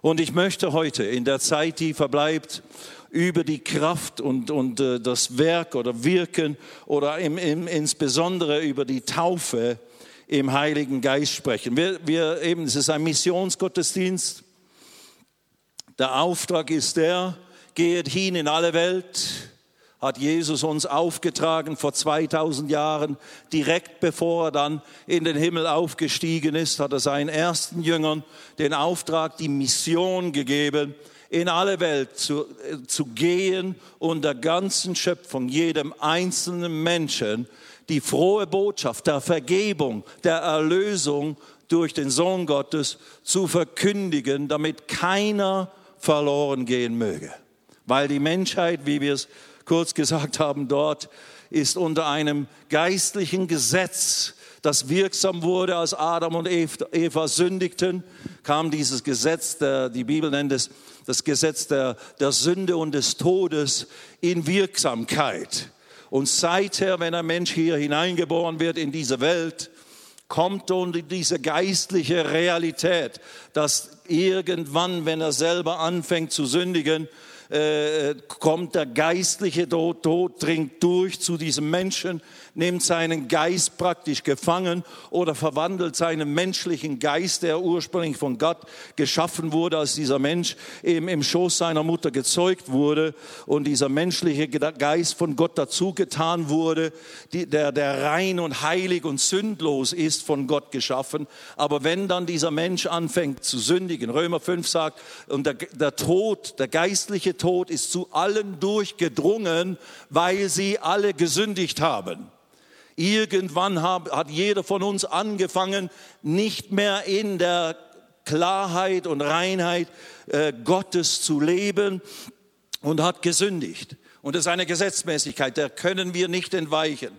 Und ich möchte heute in der Zeit, die verbleibt, über die Kraft und, und äh, das Werk oder Wirken oder im, im, insbesondere über die Taufe im Heiligen Geist sprechen. Wir, wir eben, es ist ein Missionsgottesdienst. Der Auftrag ist der, geht hin in alle Welt, hat Jesus uns aufgetragen vor 2000 Jahren, direkt bevor er dann in den Himmel aufgestiegen ist, hat er seinen ersten Jüngern den Auftrag, die Mission gegeben, in alle Welt zu, äh, zu gehen und der ganzen Schöpfung, jedem einzelnen Menschen, die frohe Botschaft der Vergebung, der Erlösung durch den Sohn Gottes zu verkündigen, damit keiner verloren gehen möge. Weil die Menschheit, wie wir es kurz gesagt haben, dort ist unter einem geistlichen Gesetz, das wirksam wurde, als Adam und Eva sündigten, kam dieses Gesetz, der, die Bibel nennt es das Gesetz der, der Sünde und des Todes in Wirksamkeit. Und seither, wenn ein Mensch hier hineingeboren wird in diese Welt, kommt unter diese geistliche Realität, dass irgendwann, wenn er selber anfängt zu sündigen, äh, kommt der geistliche Tod, Tod dringt durch zu diesem Menschen, nimmt seinen Geist praktisch gefangen oder verwandelt seinen menschlichen Geist, der ursprünglich von Gott geschaffen wurde, als dieser Mensch eben im Schoß seiner Mutter gezeugt wurde und dieser menschliche Geist von Gott dazu getan wurde, der, der rein und heilig und sündlos ist, von Gott geschaffen. Aber wenn dann dieser Mensch anfängt zu sündigen, Römer 5 sagt, und der, der Tod, der geistliche Tod ist zu allen durchgedrungen, weil sie alle gesündigt haben. Irgendwann hat jeder von uns angefangen, nicht mehr in der Klarheit und Reinheit äh, Gottes zu leben und hat gesündigt. Und das ist eine Gesetzmäßigkeit, der können wir nicht entweichen.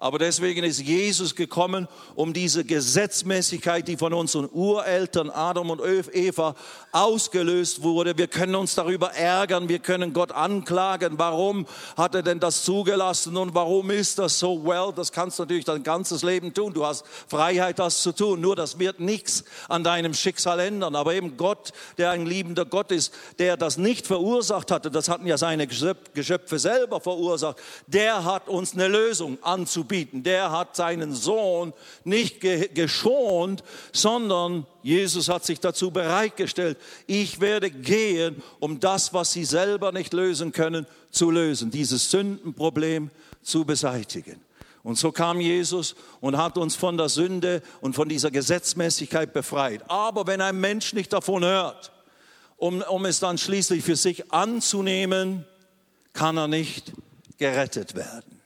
Aber deswegen ist Jesus gekommen, um diese Gesetzmäßigkeit, die von unseren Ureltern Adam und Eva ausgelöst wurde. Wir können uns darüber ärgern, wir können Gott anklagen. Warum hat er denn das zugelassen und warum ist das so? Well, das kannst du natürlich dein ganzes Leben tun. Du hast Freiheit, das zu tun. Nur das wird nichts an deinem Schicksal ändern. Aber eben Gott, der ein liebender Gott ist, der das nicht verursacht hatte, das hatten ja seine Geschöpfe selber verursacht, der hat uns eine Lösung anzubieten bieten. Der hat seinen Sohn nicht geschont, sondern Jesus hat sich dazu bereitgestellt. Ich werde gehen, um das, was sie selber nicht lösen können, zu lösen, dieses Sündenproblem zu beseitigen. Und so kam Jesus und hat uns von der Sünde und von dieser Gesetzmäßigkeit befreit. Aber wenn ein Mensch nicht davon hört, um, um es dann schließlich für sich anzunehmen, kann er nicht gerettet werden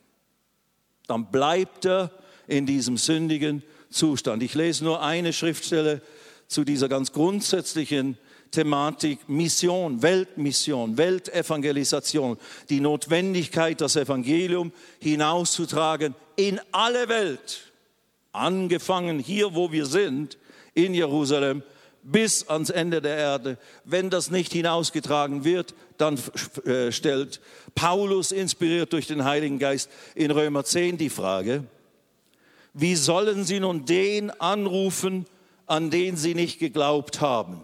dann bleibt er in diesem sündigen Zustand. Ich lese nur eine Schriftstelle zu dieser ganz grundsätzlichen Thematik Mission, Weltmission, Weltevangelisation, die Notwendigkeit, das Evangelium hinauszutragen in alle Welt, angefangen hier, wo wir sind, in Jerusalem, bis ans Ende der Erde. Wenn das nicht hinausgetragen wird, dann äh, stellt Paulus, inspiriert durch den Heiligen Geist, in Römer 10 die Frage, wie sollen sie nun den anrufen, an den sie nicht geglaubt haben?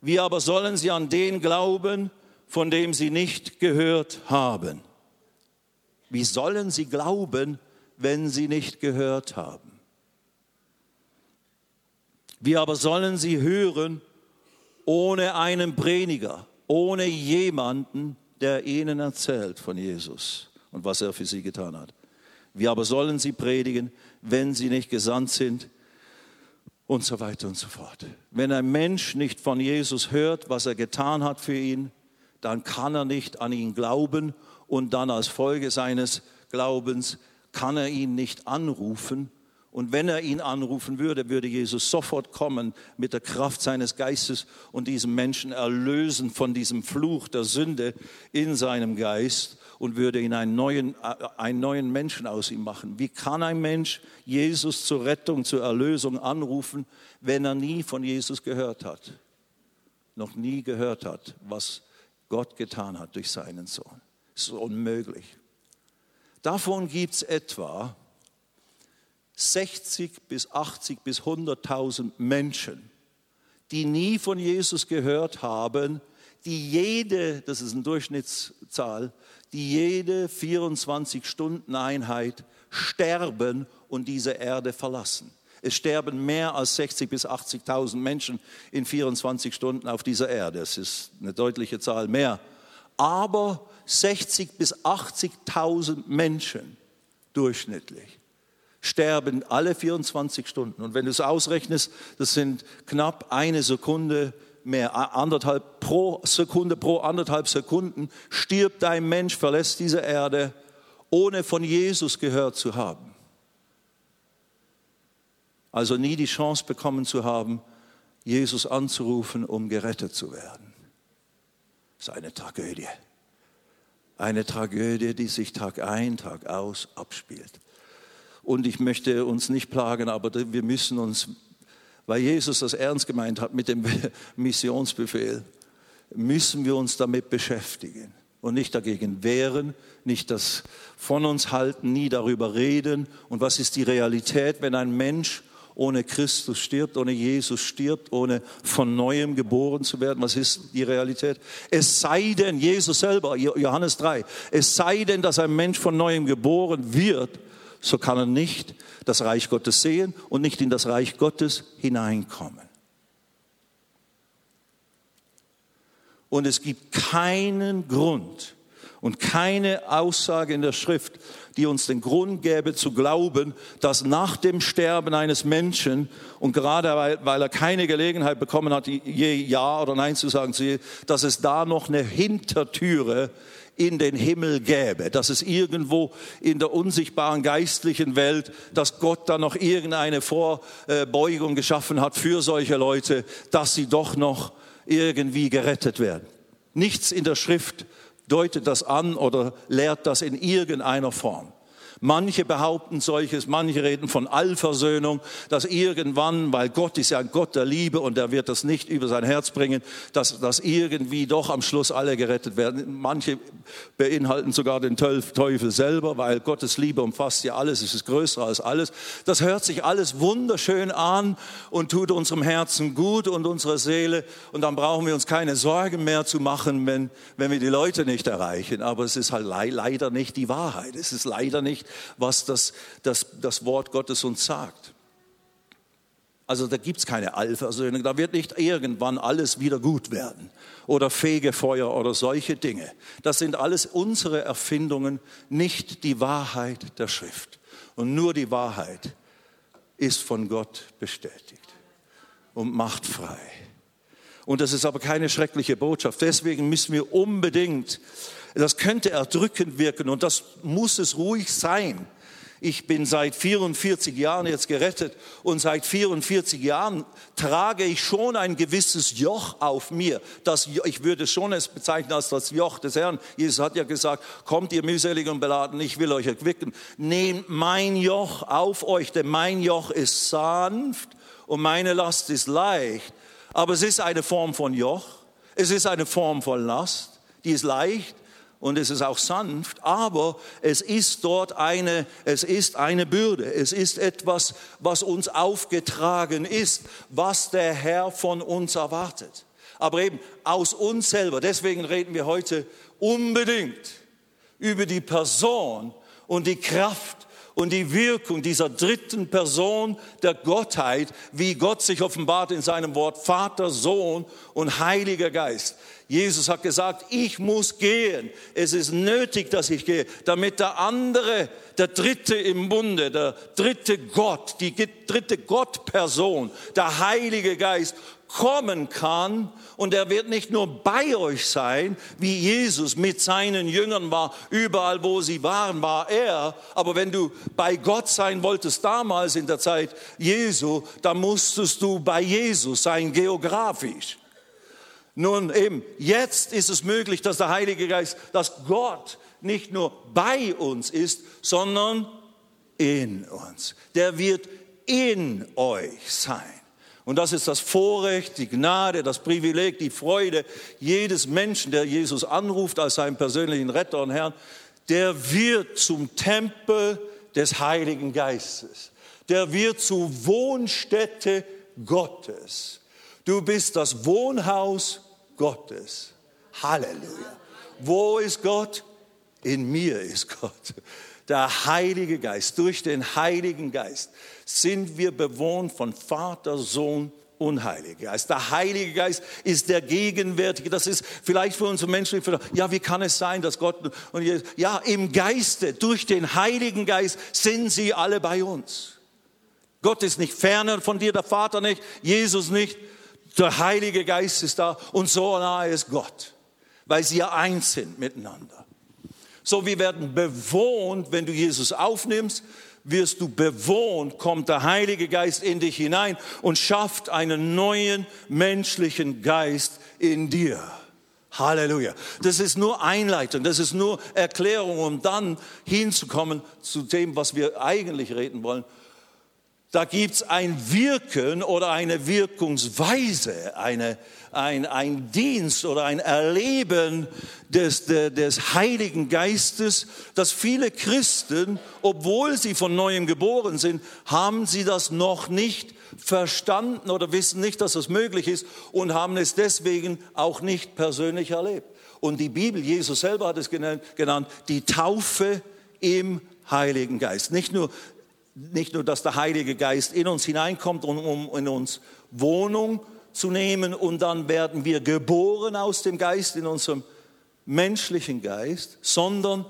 Wie aber sollen sie an den glauben, von dem sie nicht gehört haben? Wie sollen sie glauben, wenn sie nicht gehört haben? Wie aber sollen sie hören ohne einen Prediger, ohne jemanden, der ihnen erzählt von Jesus und was er für sie getan hat? Wie aber sollen sie predigen, wenn sie nicht gesandt sind? Und so weiter und so fort. Wenn ein Mensch nicht von Jesus hört, was er getan hat für ihn, dann kann er nicht an ihn glauben und dann als Folge seines Glaubens kann er ihn nicht anrufen und wenn er ihn anrufen würde, würde Jesus sofort kommen mit der Kraft seines Geistes und diesen Menschen erlösen von diesem Fluch der Sünde in seinem Geist und würde ihn einen neuen, einen neuen Menschen aus ihm machen. Wie kann ein Mensch Jesus zur Rettung, zur Erlösung anrufen, wenn er nie von Jesus gehört hat? Noch nie gehört hat, was Gott getan hat durch seinen Sohn. Das ist unmöglich. Davon gibt es etwa 60 bis 80 bis 100.000 Menschen, die nie von Jesus gehört haben, die jede, das ist eine Durchschnittszahl, die jede 24-Stunden-Einheit sterben und diese Erde verlassen. Es sterben mehr als 60.000 bis 80.000 Menschen in 24 Stunden auf dieser Erde. Das ist eine deutliche Zahl mehr. Aber 60.000 bis 80.000 Menschen durchschnittlich sterben alle 24 Stunden. Und wenn du es ausrechnest, das sind knapp eine Sekunde mehr, anderthalb pro Sekunde, pro anderthalb Sekunden stirbt ein Mensch, verlässt diese Erde, ohne von Jesus gehört zu haben. Also nie die Chance bekommen zu haben, Jesus anzurufen, um gerettet zu werden. Das ist eine Tragödie. Eine Tragödie, die sich Tag ein, Tag aus abspielt. Und ich möchte uns nicht plagen, aber wir müssen uns, weil Jesus das ernst gemeint hat mit dem Missionsbefehl, müssen wir uns damit beschäftigen und nicht dagegen wehren, nicht das von uns halten, nie darüber reden. Und was ist die Realität, wenn ein Mensch ohne Christus stirbt, ohne Jesus stirbt, ohne von neuem geboren zu werden. Was ist die Realität? Es sei denn, Jesus selber, Johannes 3, es sei denn, dass ein Mensch von neuem geboren wird, so kann er nicht das Reich Gottes sehen und nicht in das Reich Gottes hineinkommen. Und es gibt keinen Grund und keine Aussage in der Schrift, die uns den Grund gäbe zu glauben, dass nach dem Sterben eines Menschen und gerade weil, weil er keine Gelegenheit bekommen hat, je Ja oder Nein zu sagen, dass es da noch eine Hintertüre in den Himmel gäbe, dass es irgendwo in der unsichtbaren geistlichen Welt, dass Gott da noch irgendeine Vorbeugung geschaffen hat für solche Leute, dass sie doch noch irgendwie gerettet werden. Nichts in der Schrift deutet das an oder lehrt das in irgendeiner Form. Manche behaupten solches, manche reden von Allversöhnung, dass irgendwann, weil Gott ist ja ein Gott der Liebe und er wird das nicht über sein Herz bringen, dass, dass irgendwie doch am Schluss alle gerettet werden. Manche beinhalten sogar den Teufel selber, weil Gottes Liebe umfasst ja alles, es ist größer als alles. Das hört sich alles wunderschön an und tut unserem Herzen gut und unserer Seele und dann brauchen wir uns keine Sorgen mehr zu machen, wenn, wenn wir die Leute nicht erreichen. Aber es ist halt leider nicht die Wahrheit. Es ist leider nicht was das, das, das Wort Gottes uns sagt. Also da gibt es keine Allversöhnung, da wird nicht irgendwann alles wieder gut werden oder Fegefeuer oder solche Dinge. Das sind alles unsere Erfindungen, nicht die Wahrheit der Schrift. Und nur die Wahrheit ist von Gott bestätigt und macht frei. Und das ist aber keine schreckliche Botschaft. Deswegen müssen wir unbedingt das könnte erdrückend wirken und das muss es ruhig sein. Ich bin seit 44 Jahren jetzt gerettet und seit 44 Jahren trage ich schon ein gewisses Joch auf mir. Das, ich würde schon es bezeichnen als das Joch des Herrn. Jesus hat ja gesagt, kommt ihr mühselig und beladen, ich will euch erquicken. Nehmt mein Joch auf euch, denn mein Joch ist sanft und meine Last ist leicht. Aber es ist eine Form von Joch, es ist eine Form von Last, die ist leicht, und es ist auch sanft, aber es ist dort eine, es ist eine Bürde. Es ist etwas, was uns aufgetragen ist, was der Herr von uns erwartet. Aber eben aus uns selber. Deswegen reden wir heute unbedingt über die Person und die Kraft und die Wirkung dieser dritten Person der Gottheit, wie Gott sich offenbart in seinem Wort Vater, Sohn und Heiliger Geist. Jesus hat gesagt, ich muss gehen. Es ist nötig, dass ich gehe, damit der andere, der dritte im Bunde, der dritte Gott, die dritte Gottperson, der Heilige Geist kommen kann und er wird nicht nur bei euch sein, wie Jesus mit seinen Jüngern war, überall wo sie waren, war er, aber wenn du bei Gott sein wolltest damals in der Zeit Jesu, dann musstest du bei Jesus sein, geografisch. Nun eben, jetzt ist es möglich, dass der Heilige Geist, dass Gott nicht nur bei uns ist, sondern in uns. Der wird in euch sein. Und das ist das Vorrecht, die Gnade, das Privileg, die Freude jedes Menschen, der Jesus anruft als seinen persönlichen Retter und Herrn, der wird zum Tempel des Heiligen Geistes. Der wird zu Wohnstätte Gottes. Du bist das Wohnhaus Gottes. Halleluja. Wo ist Gott? In mir ist Gott. Der Heilige Geist, durch den Heiligen Geist sind wir bewohnt von Vater, Sohn und Heiliger Geist. Der Heilige Geist ist der Gegenwärtige. Das ist vielleicht für unsere Menschen, ja, wie kann es sein, dass Gott, und ja, im Geiste, durch den Heiligen Geist sind sie alle bei uns. Gott ist nicht ferner von dir, der Vater nicht, Jesus nicht, der Heilige Geist ist da und so nahe ist Gott, weil sie ja eins sind miteinander. So, wir werden bewohnt, wenn du Jesus aufnimmst, wirst du bewohnt, kommt der Heilige Geist in dich hinein und schafft einen neuen menschlichen Geist in dir. Halleluja. Das ist nur Einleitung, das ist nur Erklärung, um dann hinzukommen zu dem, was wir eigentlich reden wollen. Da gibt es ein Wirken oder eine Wirkungsweise, eine, ein, ein Dienst oder ein Erleben des, des Heiligen Geistes, dass viele Christen, obwohl sie von neuem geboren sind, haben sie das noch nicht verstanden oder wissen nicht, dass das möglich ist und haben es deswegen auch nicht persönlich erlebt. Und die Bibel, Jesus selber hat es genannt, genannt die Taufe im Heiligen Geist. Nicht nur, nicht nur, dass der Heilige Geist in uns hineinkommt, um, um in uns Wohnung zu nehmen und dann werden wir geboren aus dem Geist in unserem menschlichen Geist, sondern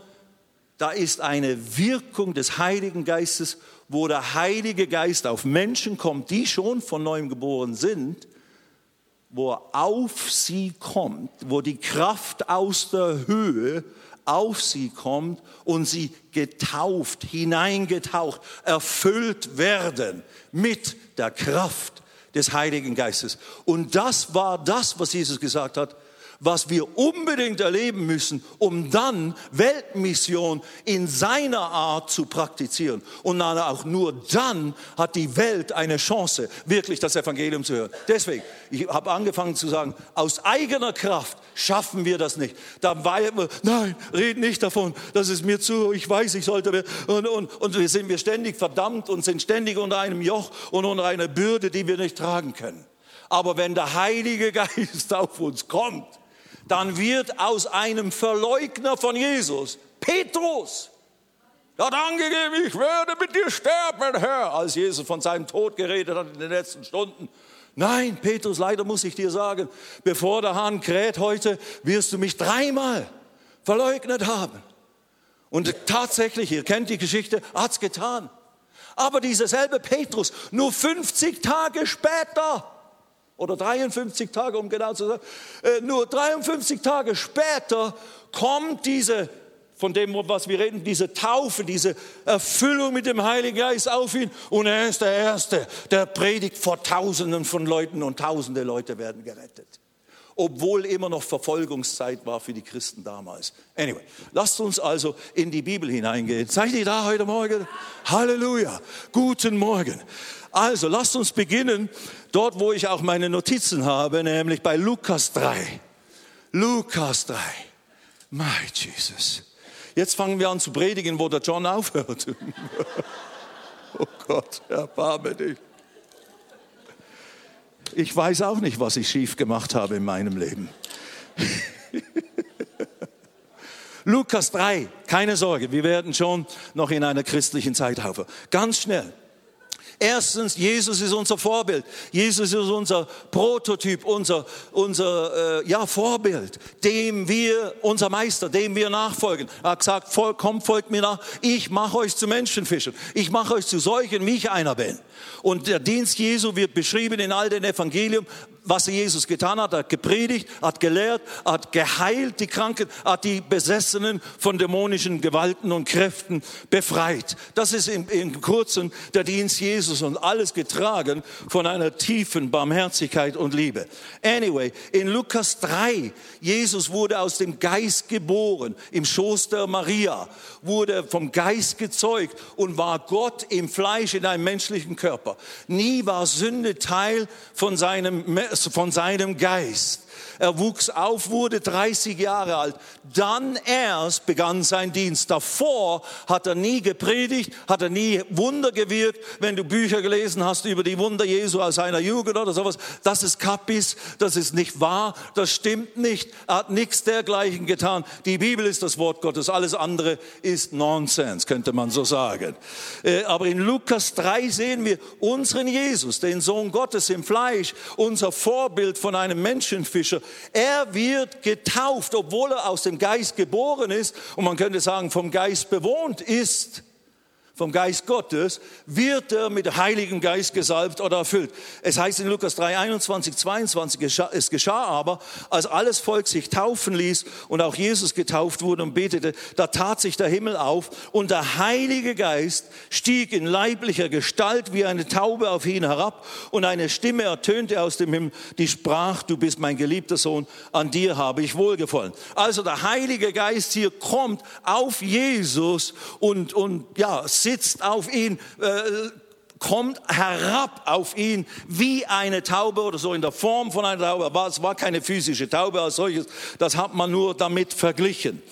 da ist eine Wirkung des Heiligen Geistes, wo der Heilige Geist auf Menschen kommt, die schon von neuem geboren sind, wo er auf sie kommt, wo die Kraft aus der Höhe auf sie kommt und sie getauft, hineingetaucht, erfüllt werden mit der Kraft des Heiligen Geistes. Und das war das, was Jesus gesagt hat, was wir unbedingt erleben müssen, um dann Weltmission in seiner Art zu praktizieren. Und auch nur dann hat die Welt eine Chance, wirklich das Evangelium zu hören. Deswegen, ich habe angefangen zu sagen, aus eigener Kraft schaffen wir das nicht. Da war immer, nein, red nicht davon, das ist mir zu, ich weiß, ich sollte, und, und, und wir sind wir ständig verdammt und sind ständig unter einem Joch und unter einer Bürde, die wir nicht tragen können. Aber wenn der Heilige Geist auf uns kommt, dann wird aus einem Verleugner von Jesus, Petrus, er hat angegeben, ich werde mit dir sterben, Herr, als Jesus von seinem Tod geredet hat in den letzten Stunden. Nein, Petrus, leider muss ich dir sagen, bevor der Hahn kräht heute, wirst du mich dreimal verleugnet haben. Und tatsächlich, ihr kennt die Geschichte, hat's getan. Aber dieser selbe Petrus, nur 50 Tage später, oder 53 Tage, um genau zu sagen, äh, nur 53 Tage später kommt diese, von dem, was wir reden, diese Taufe, diese Erfüllung mit dem Heiligen Geist auf ihn und er ist der Erste, der predigt vor Tausenden von Leuten und Tausende Leute werden gerettet. Obwohl immer noch Verfolgungszeit war für die Christen damals. Anyway, lasst uns also in die Bibel hineingehen. Seid ihr da heute Morgen? Halleluja. Guten Morgen. Also lasst uns beginnen dort, wo ich auch meine Notizen habe, nämlich bei Lukas 3. Lukas 3. My Jesus. Jetzt fangen wir an zu predigen, wo der John aufhört. oh Gott, erbarme dich. Ich weiß auch nicht, was ich schief gemacht habe in meinem Leben. Lukas 3, keine Sorge, wir werden schon noch in einer christlichen Zeit. Ganz schnell. Erstens, Jesus ist unser Vorbild. Jesus ist unser Prototyp, unser, unser äh, ja, Vorbild, dem wir, unser Meister, dem wir nachfolgen. Er hat gesagt, kommt, folgt mir nach. Ich mache euch zu Menschenfischern. Ich mache euch zu solchen, wie ich einer bin. Und der Dienst Jesu wird beschrieben in all den Evangelien, was Jesus getan hat. Er hat gepredigt, hat gelehrt, hat geheilt die Kranken, hat die Besessenen von dämonischen Gewalten und Kräften befreit. Das ist im, im Kurzen der Dienst Jesus und alles getragen von einer tiefen Barmherzigkeit und Liebe. Anyway, in Lukas 3, Jesus wurde aus dem Geist geboren, im Schoß der Maria, wurde vom Geist gezeugt und war Gott im Fleisch in einem menschlichen Körper. Nie war Sünde Teil von seinem von seinem Geist. Er wuchs auf, wurde 30 Jahre alt. Dann erst begann sein Dienst. Davor hat er nie gepredigt, hat er nie Wunder gewirkt. Wenn du Bücher gelesen hast über die Wunder Jesu aus seiner Jugend oder sowas, das ist Kappis, das ist nicht wahr, das stimmt nicht. Er hat nichts dergleichen getan. Die Bibel ist das Wort Gottes, alles andere ist Nonsens, könnte man so sagen. Äh, aber in Lukas 3 sehen wir unseren Jesus, den Sohn Gottes im Fleisch, unser Vorbild von einem Menschenfischer. Er wird getauft, obwohl er aus dem Geist geboren ist. Und man könnte sagen vom Geist bewohnt ist vom Geist Gottes, wird er mit dem Heiligen Geist gesalbt oder erfüllt. Es heißt in Lukas 3, 21, 22, es geschah aber, als alles Volk sich taufen ließ und auch Jesus getauft wurde und betete, da tat sich der Himmel auf und der Heilige Geist stieg in leiblicher Gestalt wie eine Taube auf ihn herab und eine Stimme ertönte aus dem Himmel, die sprach, du bist mein geliebter Sohn, an dir habe ich wohlgefallen. Also der Heilige Geist hier kommt auf Jesus und, und ja, sitzt auf ihn, äh, kommt herab auf ihn wie eine Taube oder so in der Form von einer Taube. Aber es war keine physische Taube als solches, das hat man nur damit verglichen.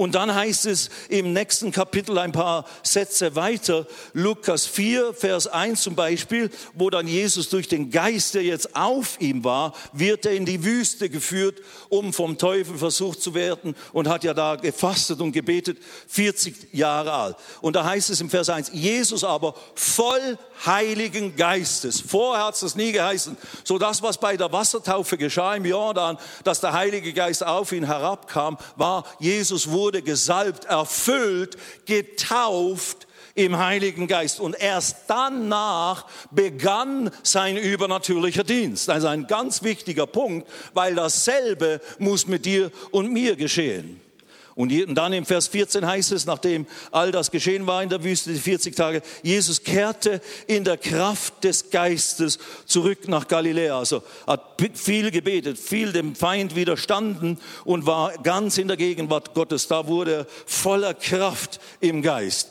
Und dann heißt es im nächsten Kapitel ein paar Sätze weiter, Lukas 4, Vers 1 zum Beispiel, wo dann Jesus durch den Geist, der jetzt auf ihm war, wird er in die Wüste geführt, um vom Teufel versucht zu werden und hat ja da gefastet und gebetet, 40 Jahre alt. Und da heißt es im Vers 1, Jesus aber voll Heiligen Geistes. Vorher hat es nie geheißen. So das, was bei der Wassertaufe geschah im Jordan, dass der Heilige Geist auf ihn herabkam, war, Jesus wurde gesalbt, erfüllt, getauft im Heiligen Geist. Und erst danach begann sein übernatürlicher Dienst. Also ein ganz wichtiger Punkt, weil dasselbe muss mit dir und mir geschehen. Und dann im Vers 14 heißt es, nachdem all das geschehen war in der Wüste, die 40 Tage, Jesus kehrte in der Kraft des Geistes zurück nach Galiläa. Also hat viel gebetet, viel dem Feind widerstanden und war ganz in der Gegenwart Gottes. Da wurde er voller Kraft im Geist.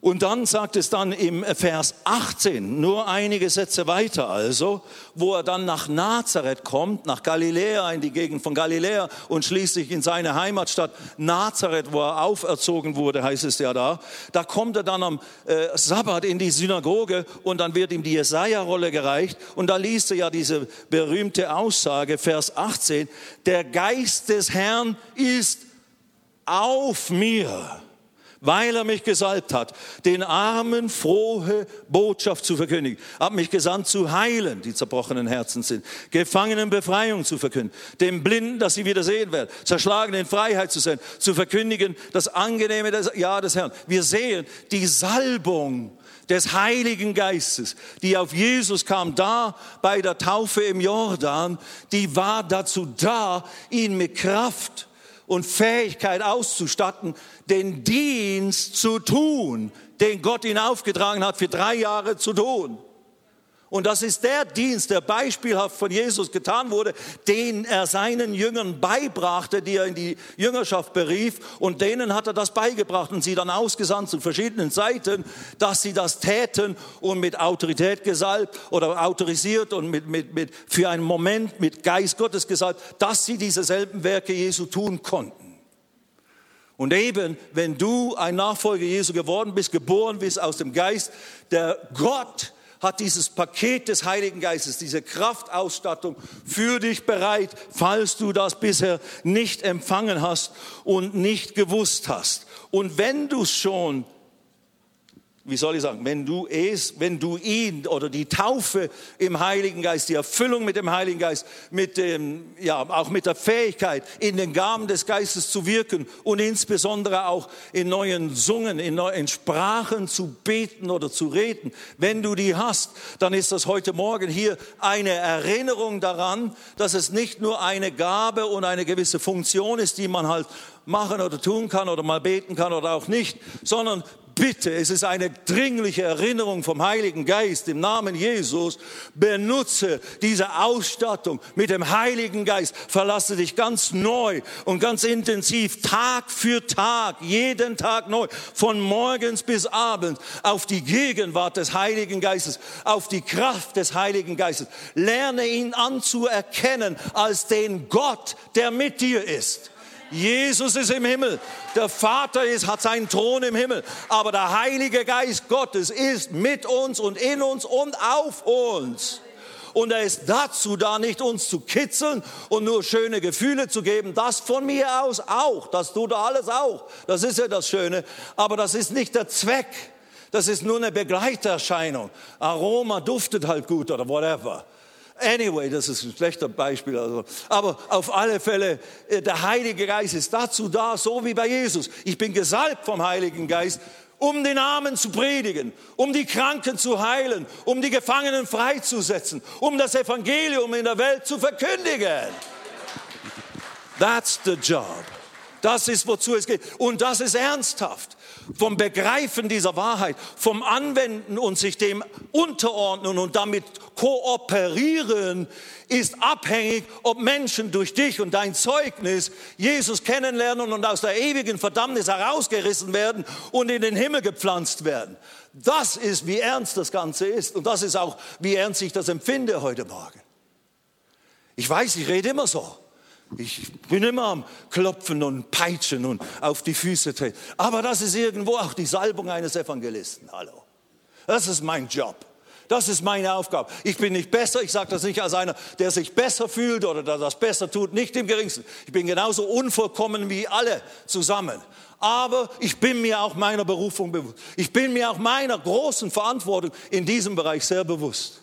Und dann sagt es dann im Vers 18, nur einige Sätze weiter also, wo er dann nach Nazareth kommt, nach Galiläa, in die Gegend von Galiläa und schließlich in seine Heimatstadt Nazareth, wo er auferzogen wurde, heißt es ja da. Da kommt er dann am äh, Sabbat in die Synagoge und dann wird ihm die Jesaja-Rolle gereicht und da liest er ja diese berühmte Aussage, Vers 18, der Geist des Herrn ist auf mir weil er mich gesalbt hat, den Armen frohe Botschaft zu verkündigen, hat mich gesandt zu heilen, die zerbrochenen Herzen sind, Gefangenen Befreiung zu verkünden, den Blinden, dass sie wieder sehen werden, Zerschlagenen Freiheit zu sein, zu verkündigen das angenehme Jahr des Herrn. Wir sehen die Salbung des Heiligen Geistes, die auf Jesus kam, da bei der Taufe im Jordan, die war dazu da, ihn mit Kraft und Fähigkeit auszustatten, den Dienst zu tun, den Gott ihn aufgetragen hat, für drei Jahre zu tun. Und das ist der Dienst, der beispielhaft von Jesus getan wurde, den er seinen Jüngern beibrachte, die er in die Jüngerschaft berief. Und denen hat er das beigebracht und sie dann ausgesandt zu verschiedenen Seiten, dass sie das täten und mit Autorität gesalbt oder autorisiert und mit, mit, mit, für einen Moment mit Geist Gottes gesalbt, dass sie diese selben Werke Jesu tun konnten. Und eben, wenn du ein Nachfolger Jesu geworden bist, geboren bist aus dem Geist, der Gott hat dieses Paket des Heiligen Geistes, diese Kraftausstattung für dich bereit, falls du das bisher nicht empfangen hast und nicht gewusst hast. Und wenn du es schon wie soll ich sagen, wenn du es, wenn du ihn oder die Taufe im Heiligen Geist, die Erfüllung mit dem Heiligen Geist, mit dem, ja, auch mit der Fähigkeit, in den Gaben des Geistes zu wirken und insbesondere auch in neuen Sungen, in, neuen Sprachen zu beten oder zu reden, wenn du die hast, dann ist das heute Morgen hier eine Erinnerung daran, dass es nicht nur eine Gabe und eine gewisse Funktion ist, die man halt machen oder tun kann oder mal beten kann oder auch nicht, sondern bitte, es ist eine dringliche Erinnerung vom Heiligen Geist im Namen Jesus. Benutze diese Ausstattung mit dem Heiligen Geist. Verlasse dich ganz neu und ganz intensiv, Tag für Tag, jeden Tag neu, von morgens bis abends auf die Gegenwart des Heiligen Geistes, auf die Kraft des Heiligen Geistes. Lerne ihn anzuerkennen als den Gott, der mit dir ist. Jesus ist im Himmel. Der Vater ist, hat seinen Thron im Himmel. Aber der Heilige Geist Gottes ist mit uns und in uns und auf uns. Und er ist dazu da, nicht uns zu kitzeln und nur schöne Gefühle zu geben. Das von mir aus auch. Das tut er alles auch. Das ist ja das Schöne. Aber das ist nicht der Zweck. Das ist nur eine Begleiterscheinung. Aroma duftet halt gut oder whatever. Anyway, das ist ein schlechter Beispiel. Also. Aber auf alle Fälle, äh, der Heilige Geist ist dazu da, so wie bei Jesus. Ich bin gesalbt vom Heiligen Geist, um den Armen zu predigen, um die Kranken zu heilen, um die Gefangenen freizusetzen, um das Evangelium in der Welt zu verkündigen. That's the job. Das ist, wozu es geht. Und das ist ernsthaft vom Begreifen dieser Wahrheit, vom Anwenden und sich dem unterordnen und damit kooperieren, ist abhängig, ob Menschen durch dich und dein Zeugnis Jesus kennenlernen und aus der ewigen Verdammnis herausgerissen werden und in den Himmel gepflanzt werden. Das ist, wie ernst das Ganze ist. Und das ist auch, wie ernst ich das empfinde heute Morgen. Ich weiß, ich rede immer so. Ich bin immer am Klopfen und Peitschen und auf die Füße treten. Aber das ist irgendwo auch die Salbung eines Evangelisten. Hallo. Das ist mein Job. Das ist meine Aufgabe. Ich bin nicht besser, ich sage das nicht als einer, der sich besser fühlt oder der das besser tut, nicht im geringsten. Ich bin genauso unvollkommen wie alle zusammen. Aber ich bin mir auch meiner Berufung bewusst. Ich bin mir auch meiner großen Verantwortung in diesem Bereich sehr bewusst.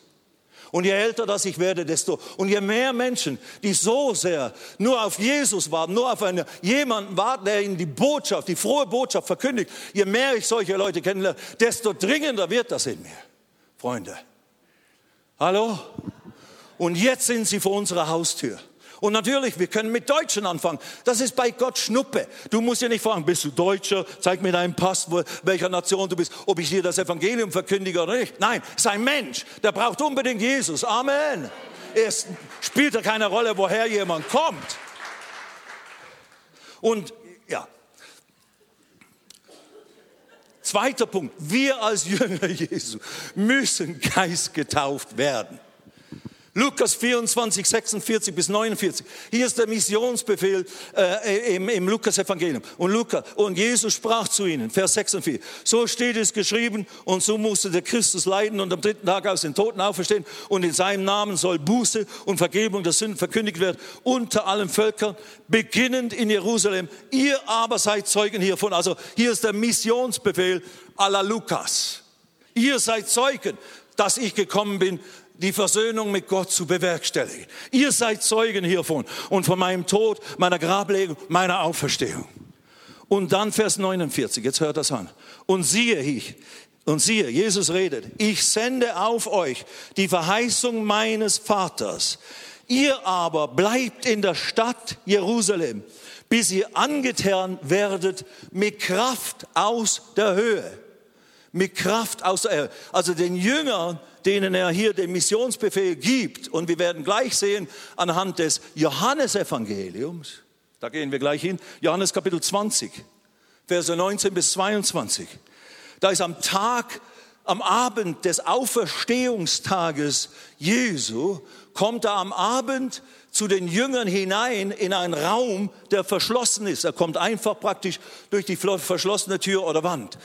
Und je älter das ich werde, desto, und je mehr Menschen, die so sehr nur auf Jesus warten, nur auf einen, jemanden warten, der ihnen die Botschaft, die frohe Botschaft verkündigt, je mehr ich solche Leute kennenlerne, desto dringender wird das in mir. Freunde. Hallo? Und jetzt sind sie vor unserer Haustür. Und natürlich, wir können mit Deutschen anfangen. Das ist bei Gott Schnuppe. Du musst ja nicht fragen, bist du Deutscher? Zeig mir deinen Pass, welcher Nation du bist, ob ich dir das Evangelium verkündige oder nicht. Nein, ist ein Mensch, der braucht unbedingt Jesus. Amen. Es spielt ja keine Rolle, woher jemand kommt. Und ja, Zweiter Punkt. Wir als Jünger Jesu müssen geistgetauft werden. Lukas 24, 46 bis 49. Hier ist der Missionsbefehl äh, im, im Lukas-Evangelium. Und, Lukas, und Jesus sprach zu ihnen, Vers 46. So steht es geschrieben, und so musste der Christus leiden und am dritten Tag aus den Toten auferstehen. Und in seinem Namen soll Buße und Vergebung der Sünden verkündigt werden unter allen Völkern, beginnend in Jerusalem. Ihr aber seid Zeugen hiervon. Also hier ist der Missionsbefehl à la Lukas. Ihr seid Zeugen, dass ich gekommen bin, die Versöhnung mit Gott zu bewerkstelligen. Ihr seid Zeugen hiervon und von meinem Tod, meiner Grablegung, meiner Auferstehung. Und dann Vers 49, jetzt hört das an. Und siehe ich, und siehe, Jesus redet, ich sende auf euch die Verheißung meines Vaters. Ihr aber bleibt in der Stadt Jerusalem, bis ihr angetan werdet mit Kraft aus der Höhe. Mit Kraft aus der Höhe. Also den Jüngern denen er hier den Missionsbefehl gibt. Und wir werden gleich sehen anhand des Johannesevangeliums, da gehen wir gleich hin, Johannes Kapitel 20, Verse 19 bis 22. Da ist am Tag, am Abend des Auferstehungstages Jesu, kommt er am Abend zu den Jüngern hinein in einen Raum, der verschlossen ist. Er kommt einfach praktisch durch die verschlossene Tür oder Wand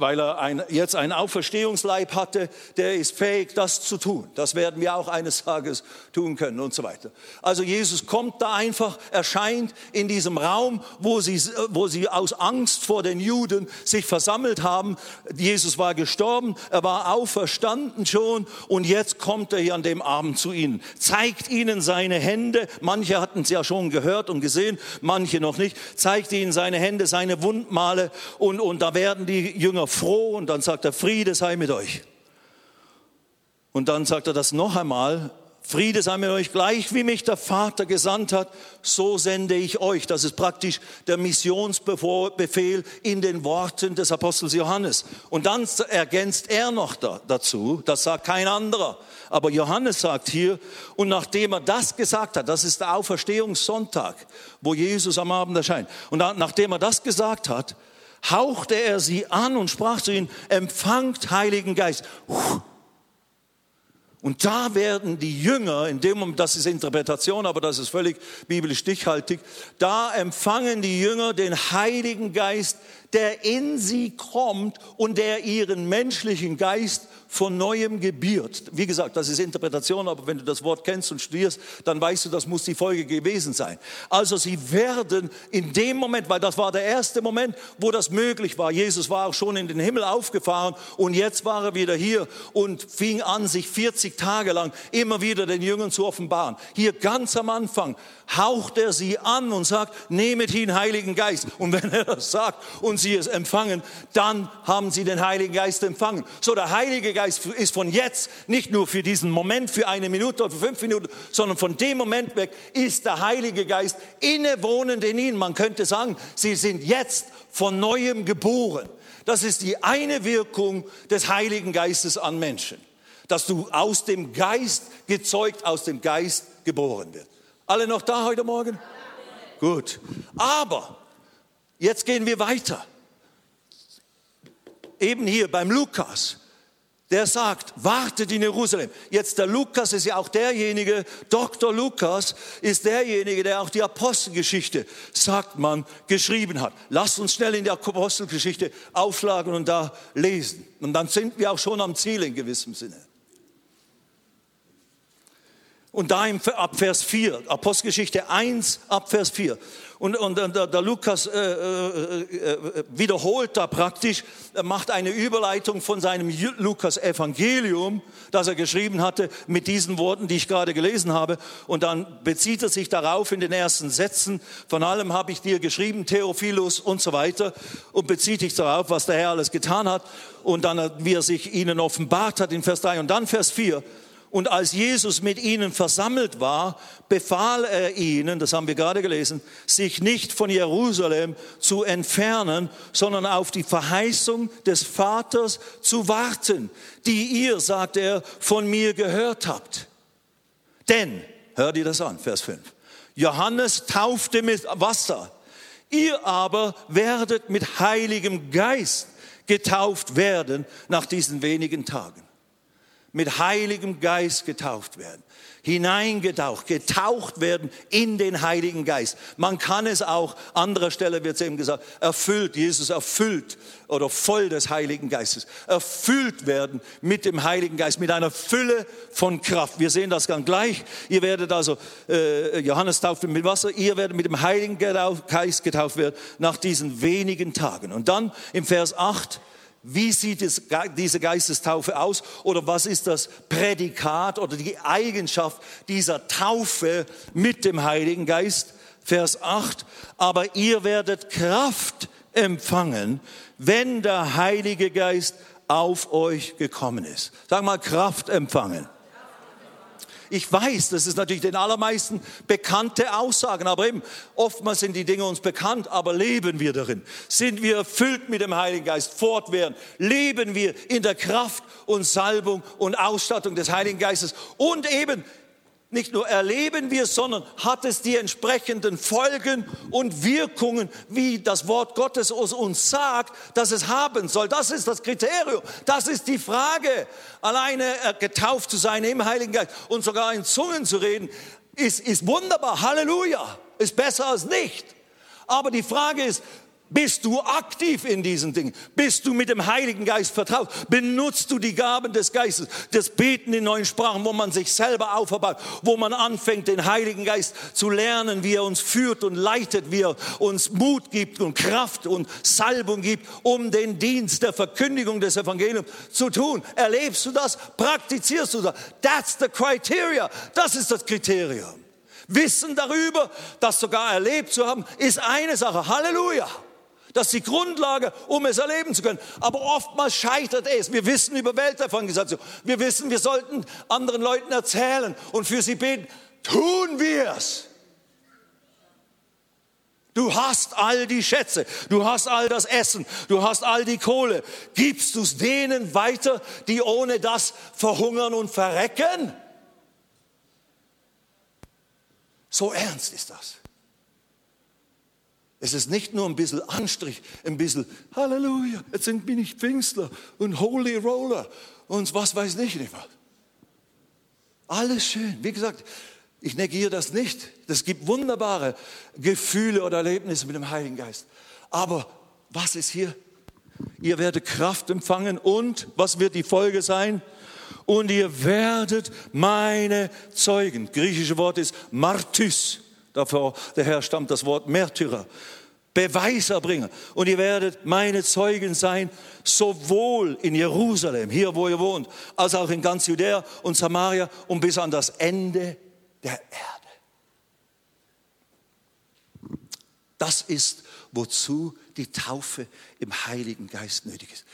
weil er ein, jetzt einen Auferstehungsleib hatte, der ist fähig, das zu tun. Das werden wir auch eines Tages tun können und so weiter. Also Jesus kommt da einfach, erscheint in diesem Raum, wo sie, wo sie aus Angst vor den Juden sich versammelt haben. Jesus war gestorben, er war auferstanden schon und jetzt kommt er hier an dem Abend zu ihnen, zeigt ihnen seine Hände. Manche hatten es ja schon gehört und gesehen, manche noch nicht. Zeigt ihnen seine Hände, seine Wundmale und, und da werden die Jünger froh und dann sagt er, Friede sei mit euch. Und dann sagt er das noch einmal Friede sei mit euch, gleich wie mich der Vater gesandt hat, so sende ich euch. Das ist praktisch der Missionsbefehl in den Worten des Apostels Johannes. Und dann ergänzt er noch da, dazu, das sagt kein anderer. Aber Johannes sagt hier, und nachdem er das gesagt hat, das ist der Auferstehungssonntag, wo Jesus am Abend erscheint. Und nachdem er das gesagt hat, hauchte er sie an und sprach zu ihnen, empfangt Heiligen Geist. Und da werden die Jünger, in dem Moment, das ist Interpretation, aber das ist völlig biblisch stichhaltig, da empfangen die Jünger den Heiligen Geist, der in sie kommt und der ihren menschlichen Geist von neuem gebiert. Wie gesagt, das ist Interpretation, aber wenn du das Wort kennst und studierst, dann weißt du, das muss die Folge gewesen sein. Also sie werden in dem Moment, weil das war der erste Moment, wo das möglich war. Jesus war auch schon in den Himmel aufgefahren und jetzt war er wieder hier und fing an, sich 40 Tage lang immer wieder den Jüngern zu offenbaren. Hier ganz am Anfang haucht er sie an und sagt, nehmet ihn Heiligen Geist. Und wenn er das sagt und sie es empfangen, dann haben sie den Heiligen Geist empfangen. So der Heilige Geist ist von jetzt nicht nur für diesen Moment, für eine Minute oder für fünf Minuten, sondern von dem Moment weg ist der Heilige Geist innewohnend in ihnen. Man könnte sagen, sie sind jetzt von neuem geboren. Das ist die eine Wirkung des Heiligen Geistes an Menschen, dass du aus dem Geist gezeugt, aus dem Geist geboren wirst. Alle noch da heute Morgen? Gut. Aber jetzt gehen wir weiter. Eben hier beim Lukas. Der sagt, wartet in Jerusalem. Jetzt der Lukas ist ja auch derjenige, Dr. Lukas ist derjenige, der auch die Apostelgeschichte, sagt man, geschrieben hat. Lasst uns schnell in die Apostelgeschichte aufschlagen und da lesen. Und dann sind wir auch schon am Ziel in gewissem Sinne. Und da im, ab Vers 4, Apostelgeschichte 1 ab Vers 4. Und, und der, der Lukas äh, äh, äh, wiederholt da praktisch, macht eine Überleitung von seinem Lukas Evangelium, das er geschrieben hatte, mit diesen Worten, die ich gerade gelesen habe. Und dann bezieht er sich darauf in den ersten Sätzen. Von allem habe ich dir geschrieben, Theophilus und so weiter. Und bezieht sich darauf, was der Herr alles getan hat. Und dann, wie er sich ihnen offenbart hat in Vers 3. Und dann Vers 4. Und als Jesus mit ihnen versammelt war, befahl er ihnen, das haben wir gerade gelesen, sich nicht von Jerusalem zu entfernen, sondern auf die Verheißung des Vaters zu warten, die ihr, sagt er, von mir gehört habt. Denn, hört ihr das an, Vers 5, Johannes taufte mit Wasser, ihr aber werdet mit heiligem Geist getauft werden nach diesen wenigen Tagen mit Heiligem Geist getauft werden, hineingetaucht, getaucht werden in den Heiligen Geist. Man kann es auch, anderer Stelle wird es eben gesagt, erfüllt, Jesus erfüllt oder voll des Heiligen Geistes, erfüllt werden mit dem Heiligen Geist, mit einer Fülle von Kraft. Wir sehen das ganz gleich. Ihr werdet also, äh, Johannes tauft mit Wasser, ihr werdet mit dem Heiligen Geist getauft werden nach diesen wenigen Tagen. Und dann im Vers 8, wie sieht es, diese Geistestaufe aus oder was ist das Prädikat oder die Eigenschaft dieser Taufe mit dem Heiligen Geist? Vers 8, aber ihr werdet Kraft empfangen, wenn der Heilige Geist auf euch gekommen ist. Sag mal, Kraft empfangen. Ich weiß, das ist natürlich den allermeisten bekannte Aussagen, aber eben oftmals sind die Dinge uns bekannt, aber leben wir darin? Sind wir erfüllt mit dem Heiligen Geist fortwährend? Leben wir in der Kraft und Salbung und Ausstattung des Heiligen Geistes? Und eben nicht nur erleben wir, sondern hat es die entsprechenden Folgen und Wirkungen, wie das Wort Gottes uns sagt, dass es haben soll. Das ist das Kriterium. Das ist die Frage. Alleine äh, getauft zu sein im Heiligen Geist und sogar in Zungen zu reden, ist, ist wunderbar. Halleluja. Ist besser als nicht. Aber die Frage ist, bist du aktiv in diesen Dingen? Bist du mit dem Heiligen Geist vertraut? Benutzt du die Gaben des Geistes, das Beten in neuen Sprachen, wo man sich selber aufbaut, wo man anfängt, den Heiligen Geist zu lernen, wie er uns führt und leitet, wie er uns Mut gibt und Kraft und Salbung gibt, um den Dienst der Verkündigung des Evangeliums zu tun? Erlebst du das? Praktizierst du das? That's the criteria. Das ist das Kriterium. Wissen darüber, das sogar erlebt zu haben, ist eine Sache. Halleluja. Das ist die Grundlage, um es erleben zu können. Aber oftmals scheitert es. Wir wissen über Weltevangelisation. Wir wissen, wir sollten anderen Leuten erzählen und für sie beten. Tun wir es. Du hast all die Schätze, du hast all das Essen, du hast all die Kohle. Gibst du es denen weiter, die ohne das verhungern und verrecken? So ernst ist das. Es ist nicht nur ein bisschen Anstrich, ein bisschen Halleluja, jetzt bin ich Pfingstler und Holy Roller und was weiß ich nicht was. Alles schön. Wie gesagt, ich negiere das nicht. Es gibt wunderbare Gefühle oder Erlebnisse mit dem Heiligen Geist. Aber was ist hier? Ihr werdet Kraft empfangen und was wird die Folge sein? Und ihr werdet meine Zeugen. Griechische Wort ist Martys. Davor daher stammt das Wort Märtyrer. Beweiserbringer. Und ihr werdet meine Zeugen sein, sowohl in Jerusalem, hier wo ihr wohnt, als auch in ganz Judäa und Samaria und bis an das Ende der Erde. Das ist, wozu die Taufe im Heiligen Geist nötig ist.